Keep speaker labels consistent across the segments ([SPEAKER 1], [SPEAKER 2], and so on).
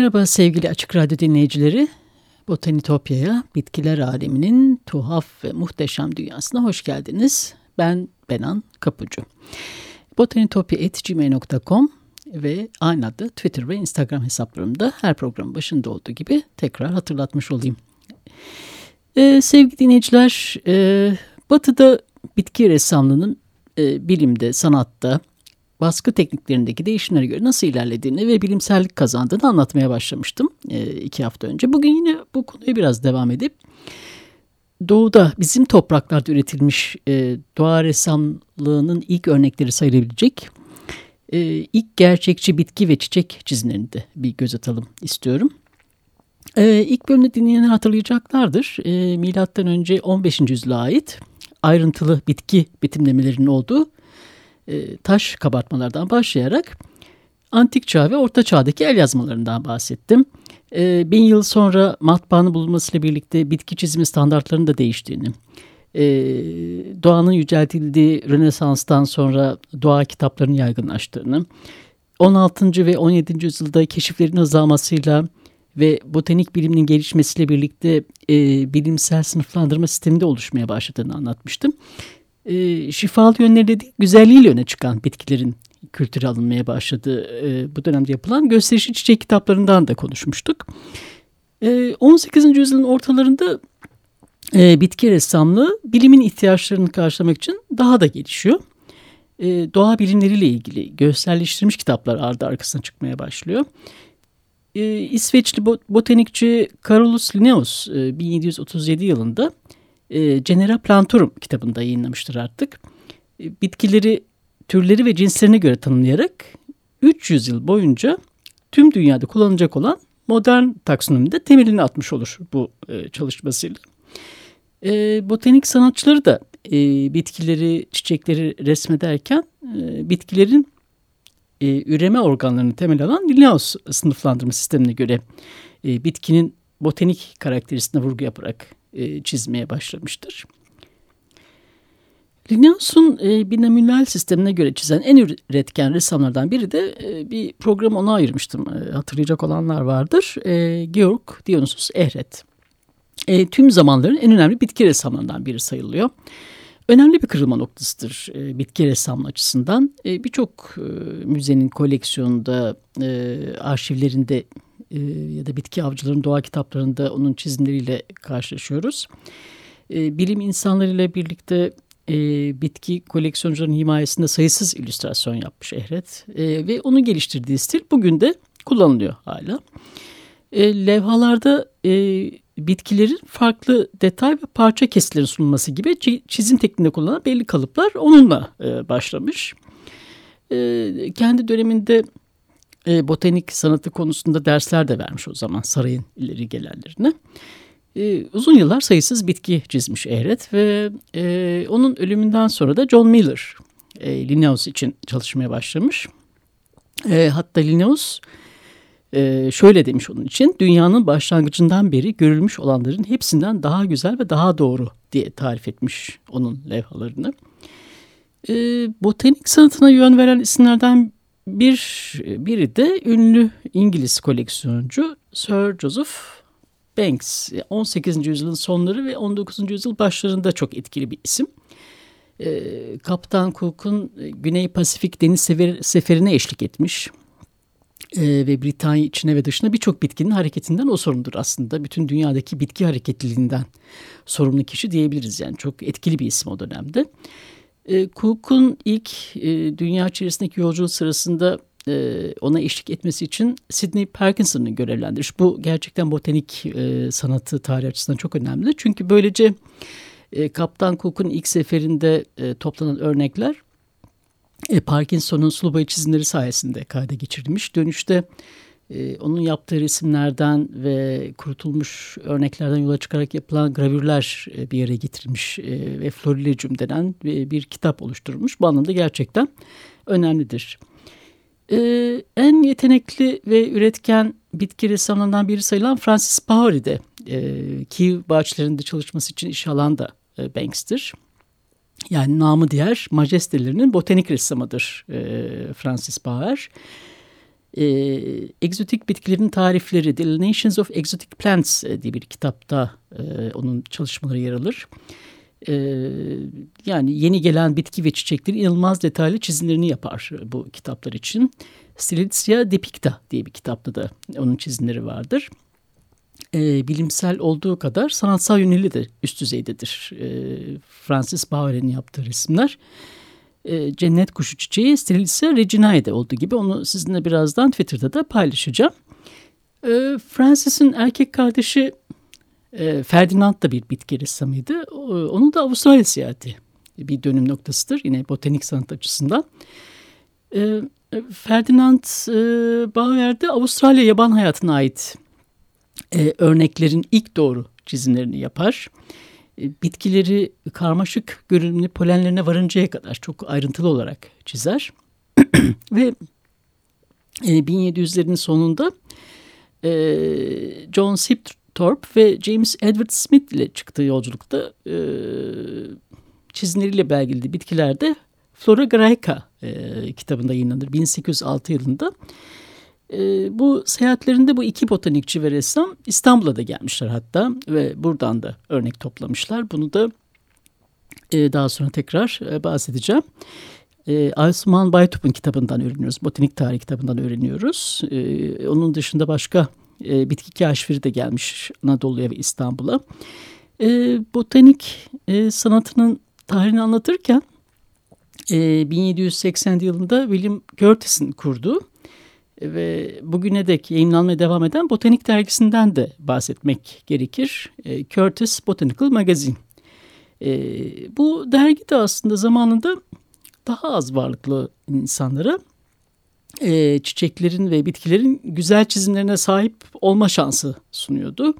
[SPEAKER 1] Merhaba sevgili Açık Radyo dinleyicileri. Botanitopya'ya, bitkiler aleminin tuhaf ve muhteşem dünyasına hoş geldiniz. Ben Benan Kapucu. botanitopya.gmail.com ve aynı adlı Twitter ve Instagram hesaplarımda her programın başında olduğu gibi tekrar hatırlatmış olayım. Ee, sevgili dinleyiciler, e, Batı'da bitki ressamlığının e, bilimde, sanatta, baskı tekniklerindeki değişimlere göre nasıl ilerlediğini ve bilimsellik kazandığını anlatmaya başlamıştım e, iki hafta önce. Bugün yine bu konuya biraz devam edip doğuda bizim topraklarda üretilmiş e, doğa ressamlığının ilk örnekleri sayılabilecek e, ilk gerçekçi bitki ve çiçek çizimlerini de bir göz atalım istiyorum. E, ilk bölümde dinleyenler hatırlayacaklardır. E, milattan önce 15. yüzyıla ait ayrıntılı bitki betimlemelerinin olduğu e, taş kabartmalardan başlayarak antik çağ ve orta çağdaki el yazmalarından bahsettim. E, bin yıl sonra matbaanın bulunmasıyla birlikte bitki çizimi standartlarının da değiştiğini, e, doğanın yüceltildiği Rönesans'tan sonra doğa kitaplarının yaygınlaştığını, 16. ve 17. yüzyılda keşiflerin hızlanmasıyla ve botanik biliminin gelişmesiyle birlikte e, bilimsel sınıflandırma sistemi de oluşmaya başladığını anlatmıştım e, şifalı yönleri değil, güzelliğiyle öne çıkan bitkilerin kültüre alınmaya başladığı e, bu dönemde yapılan gösterişli çiçek kitaplarından da konuşmuştuk. E, 18. yüzyılın ortalarında e, bitki ressamlığı bilimin ihtiyaçlarını karşılamak için daha da gelişiyor. E, doğa bilimleriyle ilgili gösterleştirilmiş kitaplar ardı arkasına çıkmaya başlıyor. E, İsveçli botanikçi Carolus Linnaeus e, 1737 yılında e, Genera Plantorum kitabında yayınlamıştır artık. E, bitkileri türleri ve cinslerine göre tanımlayarak 300 yıl boyunca tüm dünyada kullanılacak olan modern taksonomide temelini atmış olur bu e, çalışmasıyla. E, botanik sanatçıları da bitkileri, çiçekleri resmederken bitkilerin üreme organlarını temel alan Linnaeus sınıflandırma sistemine göre bitkinin botanik karakterisine vurgu yaparak e, çizmeye başlamıştır. Linnaeus'un e, sistemine göre çizen en üretken ressamlardan biri de e, bir program ona ayırmıştım. E, hatırlayacak olanlar vardır. E, Georg Dionysus Ehret. Tüm zamanların en önemli bitki ressamlarından biri sayılıyor. Önemli bir kırılma noktasıdır bitki ressamlığı açısından. E, Birçok müzenin koleksiyonunda, arşivlerinde e, ya da bitki avcıların doğa kitaplarında onun çizimleriyle karşılaşıyoruz. E, bilim insanlarıyla birlikte e, bitki koleksiyoncuların himayesinde sayısız illüstrasyon yapmış Ehret e, ve onun geliştirdiği stil bugün de kullanılıyor hala. Levhalarda bitkilerin farklı detay ve parça kesitlerin sunulması gibi çizim tekniğinde kullanılan belli kalıplar onunla başlamış. Kendi döneminde e, botanik sanatı konusunda dersler de vermiş o zaman sarayın ileri gelenlerine. E, uzun yıllar sayısız bitki çizmiş Ehret ve e, onun ölümünden sonra da John Miller e, Linnaeus için çalışmaya başlamış. E, hatta Linnaeus e, şöyle demiş onun için dünyanın başlangıcından beri görülmüş olanların hepsinden daha güzel ve daha doğru diye tarif etmiş onun levhalarını. E, botanik sanatına yön veren isimlerden bir biri de ünlü İngiliz koleksiyoncu Sir Joseph Banks. 18. yüzyılın sonları ve 19. yüzyıl başlarında çok etkili bir isim. Ee, Kaptan Cook'un Güney Pasifik deniz seferine eşlik etmiş. Ee, ve Britanya içine ve dışına birçok bitkinin hareketinden o sorumludur aslında. Bütün dünyadaki bitki hareketliliğinden sorumlu kişi diyebiliriz. Yani çok etkili bir isim o dönemde. E, Cook'un ilk e, dünya içerisindeki yolculuğu sırasında e, ona eşlik etmesi için Sidney Parkinson'ı görevlendirmiş. Bu gerçekten botanik e, sanatı tarih açısından çok önemli. Çünkü böylece e, Kaptan Cook'un ilk seferinde e, toplanan örnekler e, Parkinson'un sulu boya çizimleri sayesinde kayda geçirilmiş. Dönüşte e, onun yaptığı resimlerden ve kurutulmuş örneklerden yola çıkarak yapılan gravürler e, bir yere getirilmiş e, ve Florilegium denen bir, bir kitap oluşturulmuş. Bu anlamda gerçekten önemlidir. E, en yetenekli ve üretken bitki ressamlarından biri sayılan Francis Paoli de e, Kiev bahçelerinde çalışması için iş alan da e, Banks'tir. Yani namı diğer majestelerinin botanik ressamıdır e, Francis Bauer. E, egzotik bitkilerin tarifleri The Nations of Exotic Plants diye bir kitapta e, onun çalışmaları yer alır. E, yani yeni gelen bitki ve çiçeklerin inanılmaz detaylı çizimlerini yapar bu kitaplar için. Stilizia Depicta diye bir kitapta da onun çizimleri vardır e, bilimsel olduğu kadar sanatsal yöneli de üst düzeydedir. E, Francis Bauer'in yaptığı resimler. E, Cennet kuşu çiçeği Stilise Reginae'de olduğu gibi onu sizinle birazdan Twitter'da da paylaşacağım. E, Francis'in erkek kardeşi e, Ferdinand da bir bitki ressamıydı. E, onun da Avustralya seyahati bir dönüm noktasıdır yine botanik sanat açısından. E, Ferdinand e, Bauer de Avustralya yaban hayatına ait e, örneklerin ilk doğru çizimlerini yapar. E, bitkileri karmaşık görünümlü polenlerine varıncaya kadar çok ayrıntılı olarak çizer. Ve e, 1700'lerin sonunda e, John Sipthorpe ve James Edward Smith ile çıktığı yolculukta e, çizimleriyle belgelediği bitkilerde Flora Graeca e, kitabında yayınlanır 1806 yılında. E, bu seyahatlerinde bu iki botanikçi ve ressam İstanbul'a da gelmişler hatta ve buradan da örnek toplamışlar. Bunu da e, daha sonra tekrar e, bahsedeceğim. E, Asuman Baytup'un kitabından öğreniyoruz. Botanik tarih kitabından öğreniyoruz. E, onun dışında başka e, bitki kaşifleri de gelmiş Anadolu'ya ve İstanbul'a. E, botanik e, sanatının tarihini anlatırken e, 1780 yılında William Curtis'in kurduğu ve bugüne dek yayınlanmaya devam eden Botanik dergisinden de bahsetmek gerekir. E, Curtis Botanical Magazine. E, bu dergi de aslında zamanında daha az varlıklı insanlara e, çiçeklerin ve bitkilerin güzel çizimlerine sahip olma şansı sunuyordu.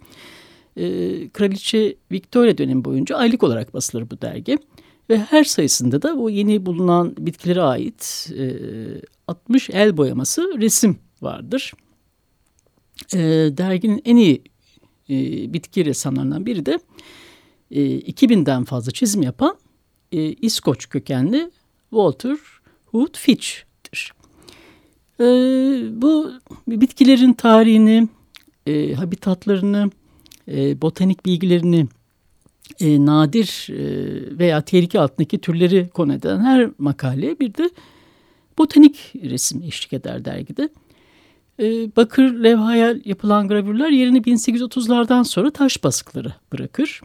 [SPEAKER 1] E, Kraliçe Victoria dönemi boyunca aylık olarak basılır bu dergi. Ve her sayısında da bu yeni bulunan bitkilere ait e, 60 el boyaması resim vardır. E, derginin en iyi e, bitki ressamlarından biri de e, 2000'den fazla çizim yapan e, İskoç kökenli Walter Hood Fitch'tir. E, bu bitkilerin tarihini, e, habitatlarını, e, botanik bilgilerini e, nadir e, veya tehlike altındaki türleri konu eden her makale bir de botanik resim eşlik eder dergide. E, bakır levhaya yapılan gravürler yerini 1830'lardan sonra taş baskıları bırakır.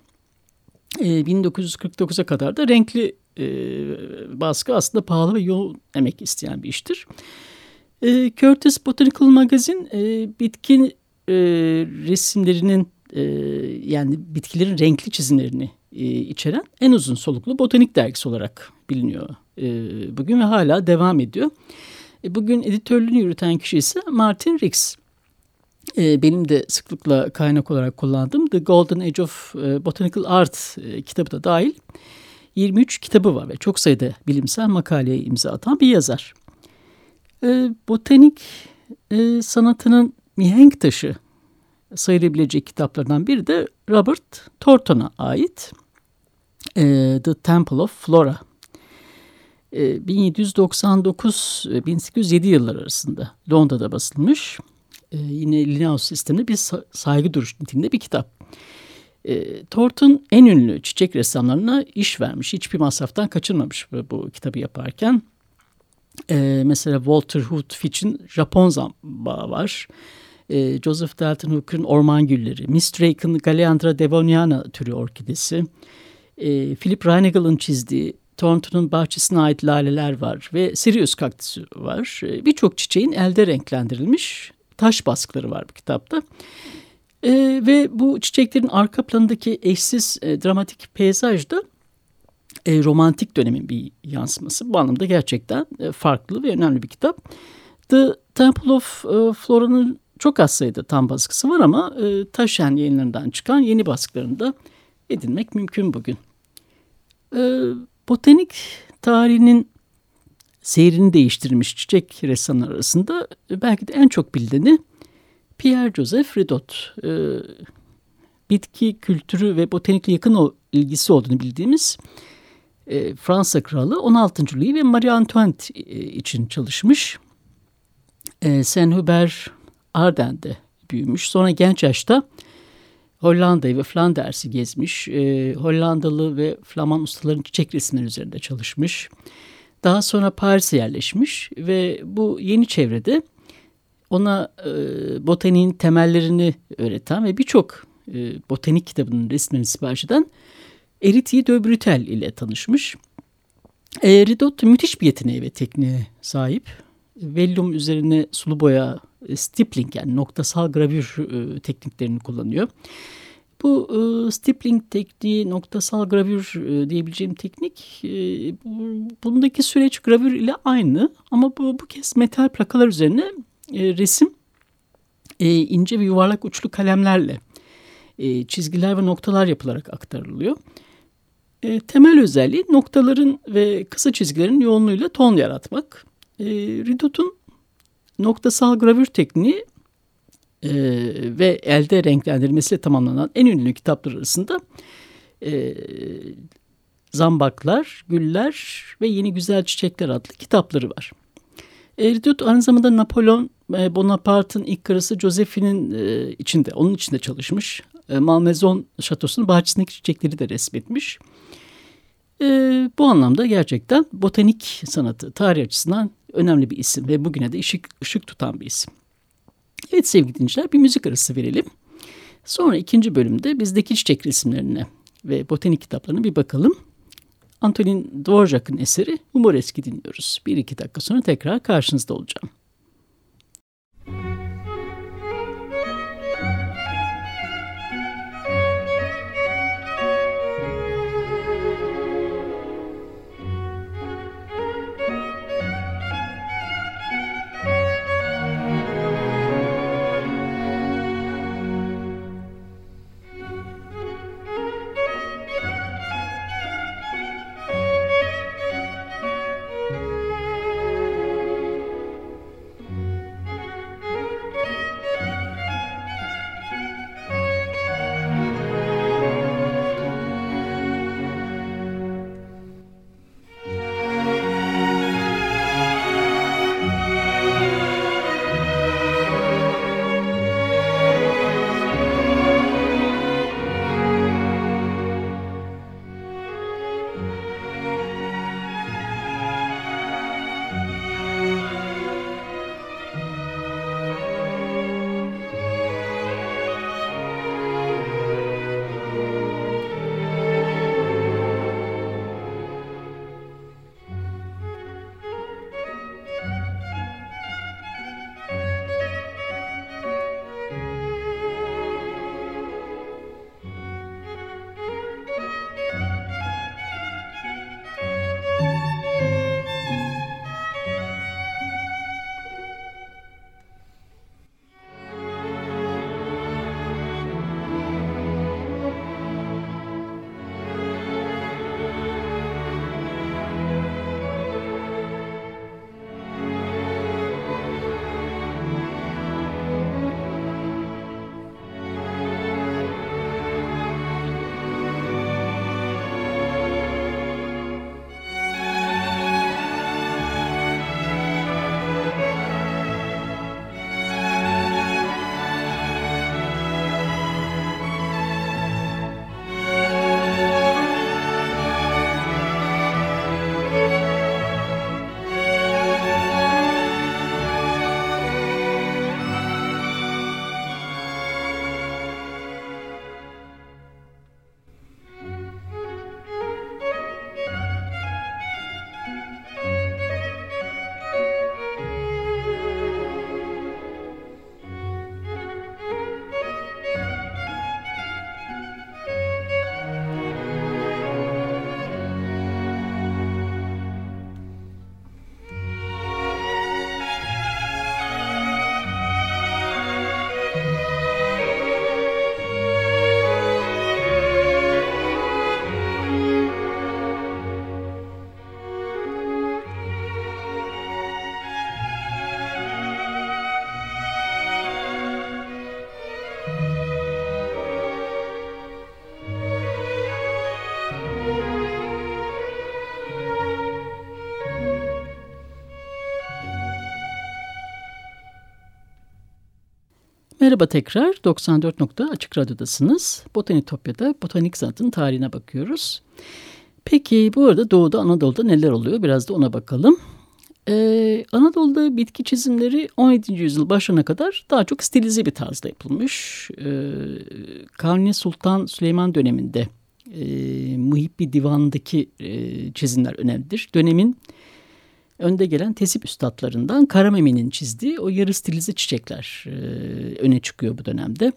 [SPEAKER 1] E, 1949'a kadar da renkli e, baskı aslında pahalı ve yoğun emek isteyen bir iştir. E, Curtis Botanical Magazine e, bitki e, resimlerinin e, yani bitkilerin renkli çizimlerini e, içeren en uzun soluklu botanik dergisi olarak biliniyor e, bugün ve hala devam ediyor. Bugün editörlüğünü yürüten kişi ise Martin Rix. E, benim de sıklıkla kaynak olarak kullandığım The Golden Age of Botanical Art e, kitabı da dahil 23 kitabı var ve çok sayıda bilimsel makaleye imza atan bir yazar. Botanik sanatının mihenk taşı sayılabilecek kitaplardan biri de Robert Thornton'a ait e, The Temple of Flora. E, 1799-1807 yıllar arasında Londra'da basılmış. E, yine Linnaeus sisteminde bir saygı duruş niteliğinde bir kitap. E, Thornton en ünlü çiçek ressamlarına iş vermiş. Hiçbir masraftan kaçırmamış bu, bu kitabı yaparken. E, mesela Walter Hood Fitch'in Japon zambağı var e, Joseph Dalton Hooker'ın Orman Gülleri, Miss Drake'ın Galeandra devoniana türü orkidesi, e, Philip Reinegel'ın çizdiği Thornton'un bahçesine ait laleler var ve Sirius kaktüsü var. E, Birçok çiçeğin elde renklendirilmiş taş baskıları var bu kitapta. E, ve bu çiçeklerin arka planındaki eşsiz e, dramatik peyzaj da e, romantik dönemin bir yansıması. Bu anlamda gerçekten e, farklı ve önemli bir kitap. The Temple of e, Flora'nın çok az sayıda tam baskısı var ama e, Taşen yayınlarından çıkan yeni baskılarını da edinmek mümkün bugün. E, botanik tarihinin seyrini değiştirmiş çiçek ressamlar arasında e, belki de en çok bilineni Pierre-Joseph Redot. E, bitki kültürü ve botanikle yakın o ilgisi olduğunu bildiğimiz e, Fransa kralı 16. Louis ve Marie Antoinette e, için çalışmış. E, Saint Hubert Arden'de büyümüş. Sonra genç yaşta Hollanda'yı ve Flanders'i gezmiş. E, Hollandalı ve Flaman ustaların çiçek resimleri üzerinde çalışmış. Daha sonra Paris'e yerleşmiş ve bu yeni çevrede ona e, botaniğin temellerini öğreten ve birçok e, botanik kitabının resimlerini sipariş eden Eritiye de Brütel ile tanışmış. E, Ridot müthiş bir yeteneğe ve tekniğe sahip. Vellum üzerine sulu boya, stippling yani noktasal gravür e, tekniklerini kullanıyor. Bu e, stippling tekniği, noktasal gravür e, diyebileceğim teknik, e, bu, bundaki süreç gravür ile aynı ama bu, bu kez metal plakalar üzerine e, resim e, ince ve yuvarlak uçlu kalemlerle e, çizgiler ve noktalar yapılarak aktarılıyor. E, temel özelliği noktaların ve kısa çizgilerin yoğunluğuyla ton yaratmak. E, Ridot'un noktasal gravür tekniği e, ve elde renklendirmesiyle tamamlanan en ünlü kitaplar arasında e, Zambaklar, Güller ve Yeni Güzel Çiçekler adlı kitapları var. Ridot aynı zamanda Napolyon e, Bonaparte'ın ilk karısı Josephine'in e, içinde, onun içinde çalışmış. E, Malmaison şatosunun bahçesindeki çiçekleri de resmetmiş. E, bu anlamda gerçekten botanik sanatı tarih açısından önemli bir isim ve bugüne de ışık, ışık tutan bir isim. Evet sevgili dinleyiciler bir müzik arası verelim. Sonra ikinci bölümde bizdeki çiçek resimlerine ve botanik kitaplarına bir bakalım. Antonin Dvorak'ın eseri Humoreski dinliyoruz. Bir iki dakika sonra tekrar karşınızda olacağım. Merhaba tekrar. 94 nokta Açık Radyo'dasınız. Botanitopya'da botanik sanatın tarihine bakıyoruz. Peki bu arada Doğu'da Anadolu'da neler oluyor? Biraz da ona bakalım. Ee, Anadolu'da bitki çizimleri 17. yüzyıl başına kadar daha çok stilize bir tarzda yapılmış. Ee, Kanuni Sultan Süleyman döneminde e, Muhibbi Divan'daki e, çizimler önemlidir. Dönemin önde gelen tesip üstadlarından Karamemi'nin çizdiği o yarı stilize çiçekler e, öne çıkıyor bu dönemde.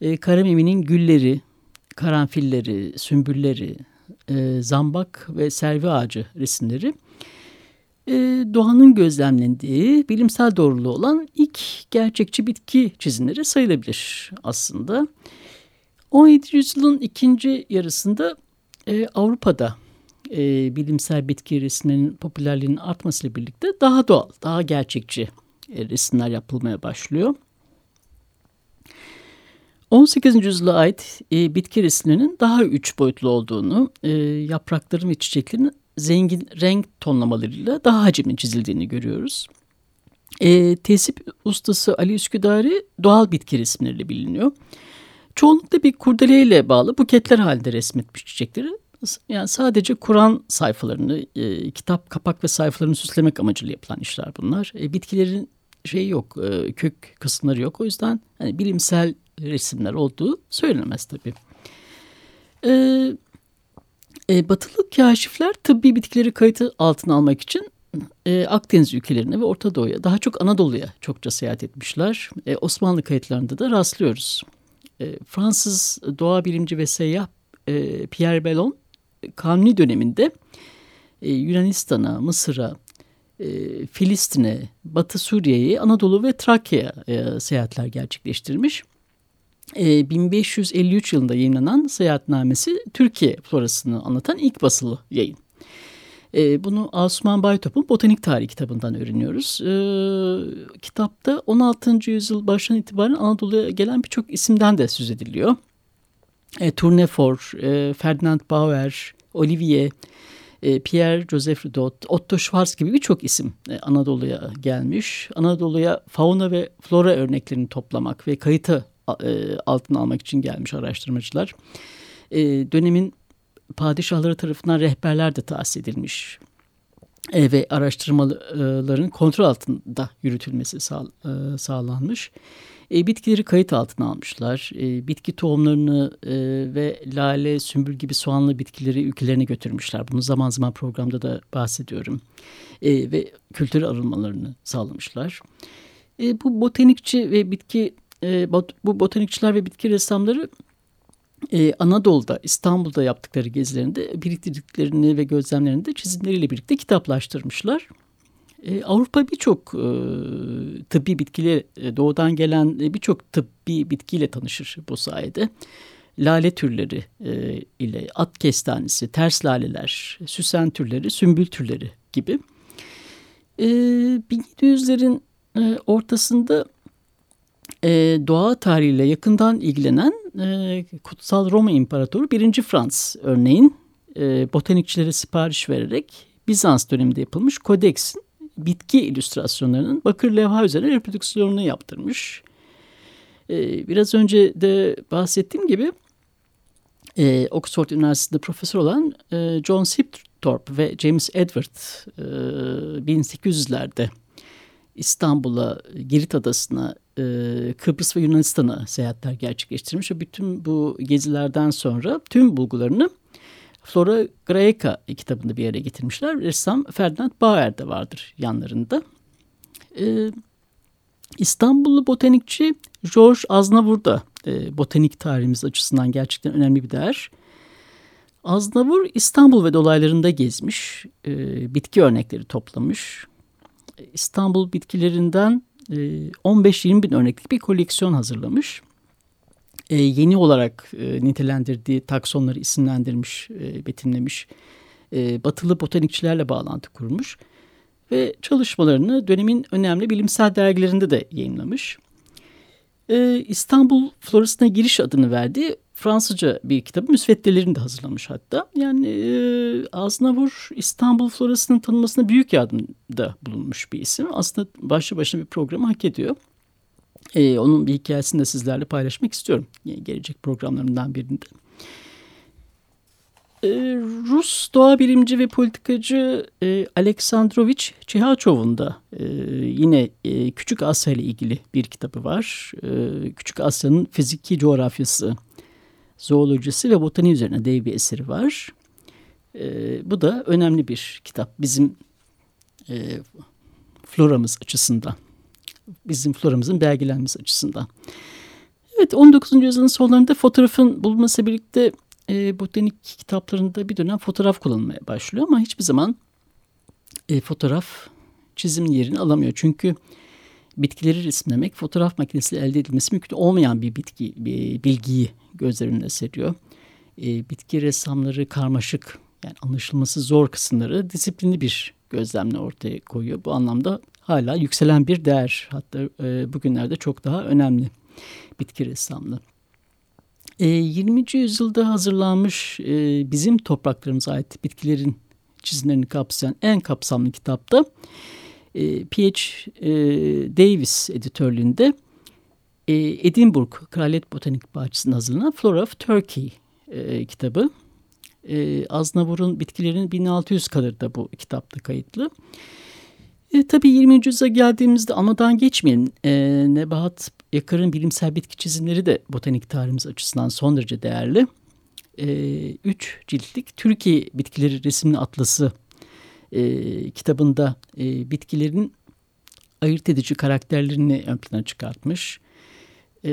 [SPEAKER 1] E, Karamemi'nin gülleri, karanfilleri, sümbülleri, e, zambak ve servi ağacı resimleri e, doğanın gözlemlendiği bilimsel doğruluğu olan ilk gerçekçi bitki çizimleri sayılabilir aslında. 17. yüzyılın ikinci yarısında e, Avrupa'da e, bilimsel bitki resimlerinin popülerliğinin artmasıyla birlikte daha doğal, daha gerçekçi e, resimler yapılmaya başlıyor. 18. yüzyıla ait e, bitki resimlerinin daha üç boyutlu olduğunu, e, yaprakların ve çiçeklerin zengin renk tonlamalarıyla daha hacimli çizildiğini görüyoruz. E, tesip ustası Ali Üsküdar'ı doğal bitki resimleriyle biliniyor. Çoğunlukla bir kurdeleyle bağlı buketler halinde resmetmiş çiçekleri. Yani sadece Kur'an sayfalarını, e, kitap kapak ve sayfalarını süslemek amacıyla yapılan işler bunlar. E, bitkilerin şey yok, e, kök kısımları yok. O yüzden hani bilimsel resimler olduğu söylenemez tabii. E, e, batılı kaşifler tıbbi bitkileri kayıtı altına almak için e, Akdeniz ülkelerine ve Orta Doğu'ya, daha çok Anadolu'ya çokça seyahat etmişler. E, Osmanlı kayıtlarında da rastlıyoruz. E, Fransız doğa bilimci ve seyyah e, Pierre Bellon Kanuni döneminde e, Yunanistan'a, Mısır'a, e, Filistin'e, Batı Suriye'ye, Anadolu ve Trakya'ya e, seyahatler gerçekleştirmiş. E, 1553 yılında yayınlanan seyahatnamesi Türkiye florasını anlatan ilk basılı yayın. E, bunu Asuman Baytop'un Botanik Tarihi kitabından öğreniyoruz. E, kitapta 16. yüzyıl başından itibaren Anadolu'ya gelen birçok isimden de söz ediliyor. E, Tournefort, e, Ferdinand Bauer, Olivier, e, Pierre Joseph Ridot, Otto Schwarz gibi birçok isim e, Anadolu'ya gelmiş. Anadolu'ya fauna ve flora örneklerini toplamak ve kayıtı e, altına almak için gelmiş araştırmacılar. Dönemin padişahları tarafından rehberler de tahsis edilmiş ve araştırmaların kontrol altında yürütülmesi sağ, sağlanmış. E, bitkileri kayıt altına almışlar. E, bitki tohumlarını e, ve lale, sümbül gibi soğanlı bitkileri ülkelerine götürmüşler. Bunu zaman zaman programda da bahsediyorum. E, ve kültür arınmalarını sağlamışlar. E, bu botanikçi ve bitki e, bot, bu botanikçiler ve bitki ressamları ee, Anadolu'da, İstanbul'da yaptıkları gezilerinde biriktirdiklerini ve gözlemlerini de çizimleriyle birlikte kitaplaştırmışlar. Ee, Avrupa birçok e, tıbbi bitkiyle, e, doğudan gelen e, birçok tıbbi bitkiyle tanışır bu sayede. Lale türleri e, ile at kestanesi, ters laleler, süsen türleri, sümbül türleri gibi. E, 1700'lerin e, ortasında e, doğa tarihiyle yakından ilgilenen e, Kutsal Roma İmparatoru 1. Frans örneğin e, botanikçilere sipariş vererek Bizans döneminde yapılmış kodeksin bitki illüstrasyonlarının bakır levha üzerine reprodüksiyonunu yaptırmış. E, biraz önce de bahsettiğim gibi e, Oxford Üniversitesi'nde profesör olan e, John Sipthorpe ve James Edward e, 1800'lerde İstanbul'a, Girit Adası'na, e, Kıbrıs ve Yunanistan'a seyahatler gerçekleştirmiş ve bütün bu gezilerden sonra tüm bulgularını Flora Graeca kitabında bir yere getirmişler. Ressam Ferdinand Bauer de vardır yanlarında. E, İstanbullu botanikçi George Aznavour da e, botanik tarihimiz açısından gerçekten önemli bir değer. Aznavour İstanbul ve dolaylarında gezmiş, e, bitki örnekleri toplamış. İstanbul bitkilerinden 15-20 bin örneklik bir koleksiyon hazırlamış. E, yeni olarak e, nitelendirdiği taksonları isimlendirmiş, e, betimlemiş. E, batılı botanikçilerle bağlantı kurmuş. Ve çalışmalarını dönemin önemli bilimsel dergilerinde de yayınlamış. E, İstanbul Florasına Giriş adını verdiği Fransızca bir kitabı müsveddelerini de hazırlamış hatta. Yani e, Aznavur İstanbul Florası'nın tanınmasına büyük yardımda bulunmuş bir isim. Aslında başlı başına bir programı hak ediyor. E, onun bir hikayesini de sizlerle paylaşmak istiyorum. Gelecek programlarımdan birinde. E, Rus doğa bilimci ve politikacı e, Aleksandrovich Çihachov'un da e, yine e, Küçük Asya ile ilgili bir kitabı var. E, Küçük Asya'nın fiziki coğrafyası, zoolojisi ve botaniği üzerine dev bir eseri var. E, bu da önemli bir kitap bizim e, floramız açısından. Bizim floramızın belgelenmesi açısından. Evet 19. yüzyılın sonlarında fotoğrafın bulunması birlikte e, botanik kitaplarında bir dönem fotoğraf kullanılmaya başlıyor ama hiçbir zaman e, fotoğraf çizim yerini alamıyor. Çünkü bitkileri resimlemek fotoğraf makinesiyle elde edilmesi mümkün olmayan bir bitki bir bilgiyi gözler önüne seriyor. E, bitki ressamları karmaşık yani anlaşılması zor kısımları disiplinli bir gözlemle ortaya koyuyor. Bu anlamda hala yükselen bir değer. Hatta e, bugünlerde çok daha önemli bitki ressamlığı. E, 20. yüzyılda hazırlanmış e, bizim topraklarımıza ait bitkilerin çizimlerini kapsayan en kapsamlı kitapta e, P.H. E, Davis editörlüğünde e, Edinburgh Kraliyet Botanik Bahçesi'nde hazırlanan Flora of Turkey e, kitabı. E, Aznavur'un bitkilerin 1600 kadar da bu kitapta kayıtlı. Tabii 20. yüzyıla geldiğimizde anmadan geçmeyin. E, Nebahat Yakar'ın bilimsel bitki çizimleri de botanik tarihimiz açısından son derece değerli. E, üç ciltlik Türkiye Bitkileri Resimli Atlası e, kitabında e, bitkilerin ayırt edici karakterlerini ön plana çıkartmış. E,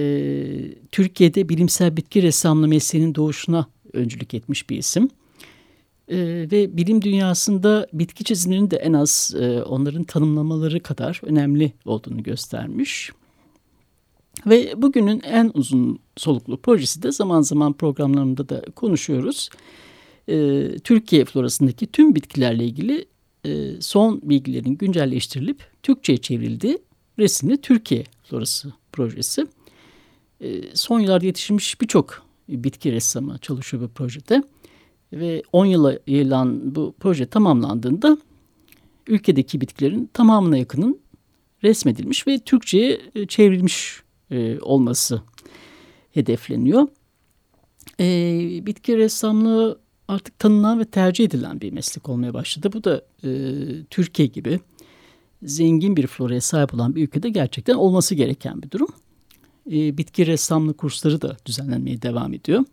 [SPEAKER 1] Türkiye'de bilimsel bitki ressamlığı mesleğinin doğuşuna öncülük etmiş bir isim. E, ve bilim dünyasında bitki çizimlerinin de en az e, onların tanımlamaları kadar önemli olduğunu göstermiş. Ve bugünün en uzun soluklu projesi de zaman zaman programlarımda da konuşuyoruz. E, Türkiye florasındaki tüm bitkilerle ilgili e, son bilgilerin güncelleştirilip Türkçe'ye çevrildiği resimli Türkiye florası projesi. E, son yıllarda yetişmiş birçok bitki ressamı çalışıyor bu projede. Ve 10 yıla yayılan bu proje tamamlandığında ülkedeki bitkilerin tamamına yakının resmedilmiş ve Türkçe'ye e, çevrilmiş e, olması hedefleniyor. E, bitki ressamlığı artık tanınan ve tercih edilen bir meslek olmaya başladı. Bu da Türkiye gibi zengin bir floraya sahip olan bir ülkede gerçekten olması gereken bir durum. Bitki ressamlığı kursları da düzenlenmeye devam ediyor.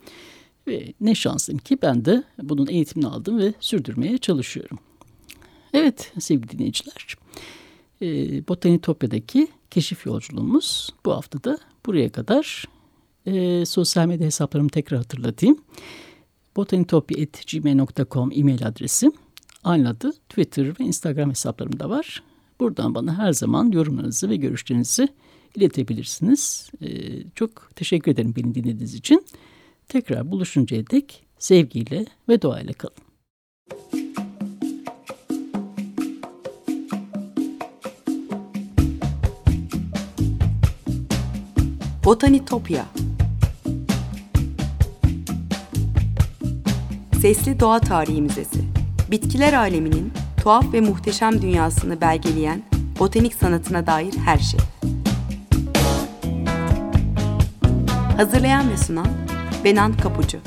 [SPEAKER 1] Ve ne şanslıyım ki ben de bunun eğitimini aldım ve sürdürmeye çalışıyorum. Evet sevgili dinleyiciler, e, Botanitopya'daki keşif yolculuğumuz bu hafta da buraya kadar. E, sosyal medya hesaplarımı tekrar hatırlatayım. botanitopya.gmail.com e-mail adresi. Aynı adı Twitter ve Instagram hesaplarım da var. Buradan bana her zaman yorumlarınızı ve görüşlerinizi iletebilirsiniz. E, çok teşekkür ederim beni dinlediğiniz için. Tekrar buluşuncaya dek sevgiyle ve doğayla kalın.
[SPEAKER 2] Botanitopya Sesli Doğa Tarihi Müzesi Bitkiler aleminin tuhaf ve muhteşem dünyasını belgeleyen botanik sanatına dair her şey. Hazırlayan ve sunan Benan Kapucu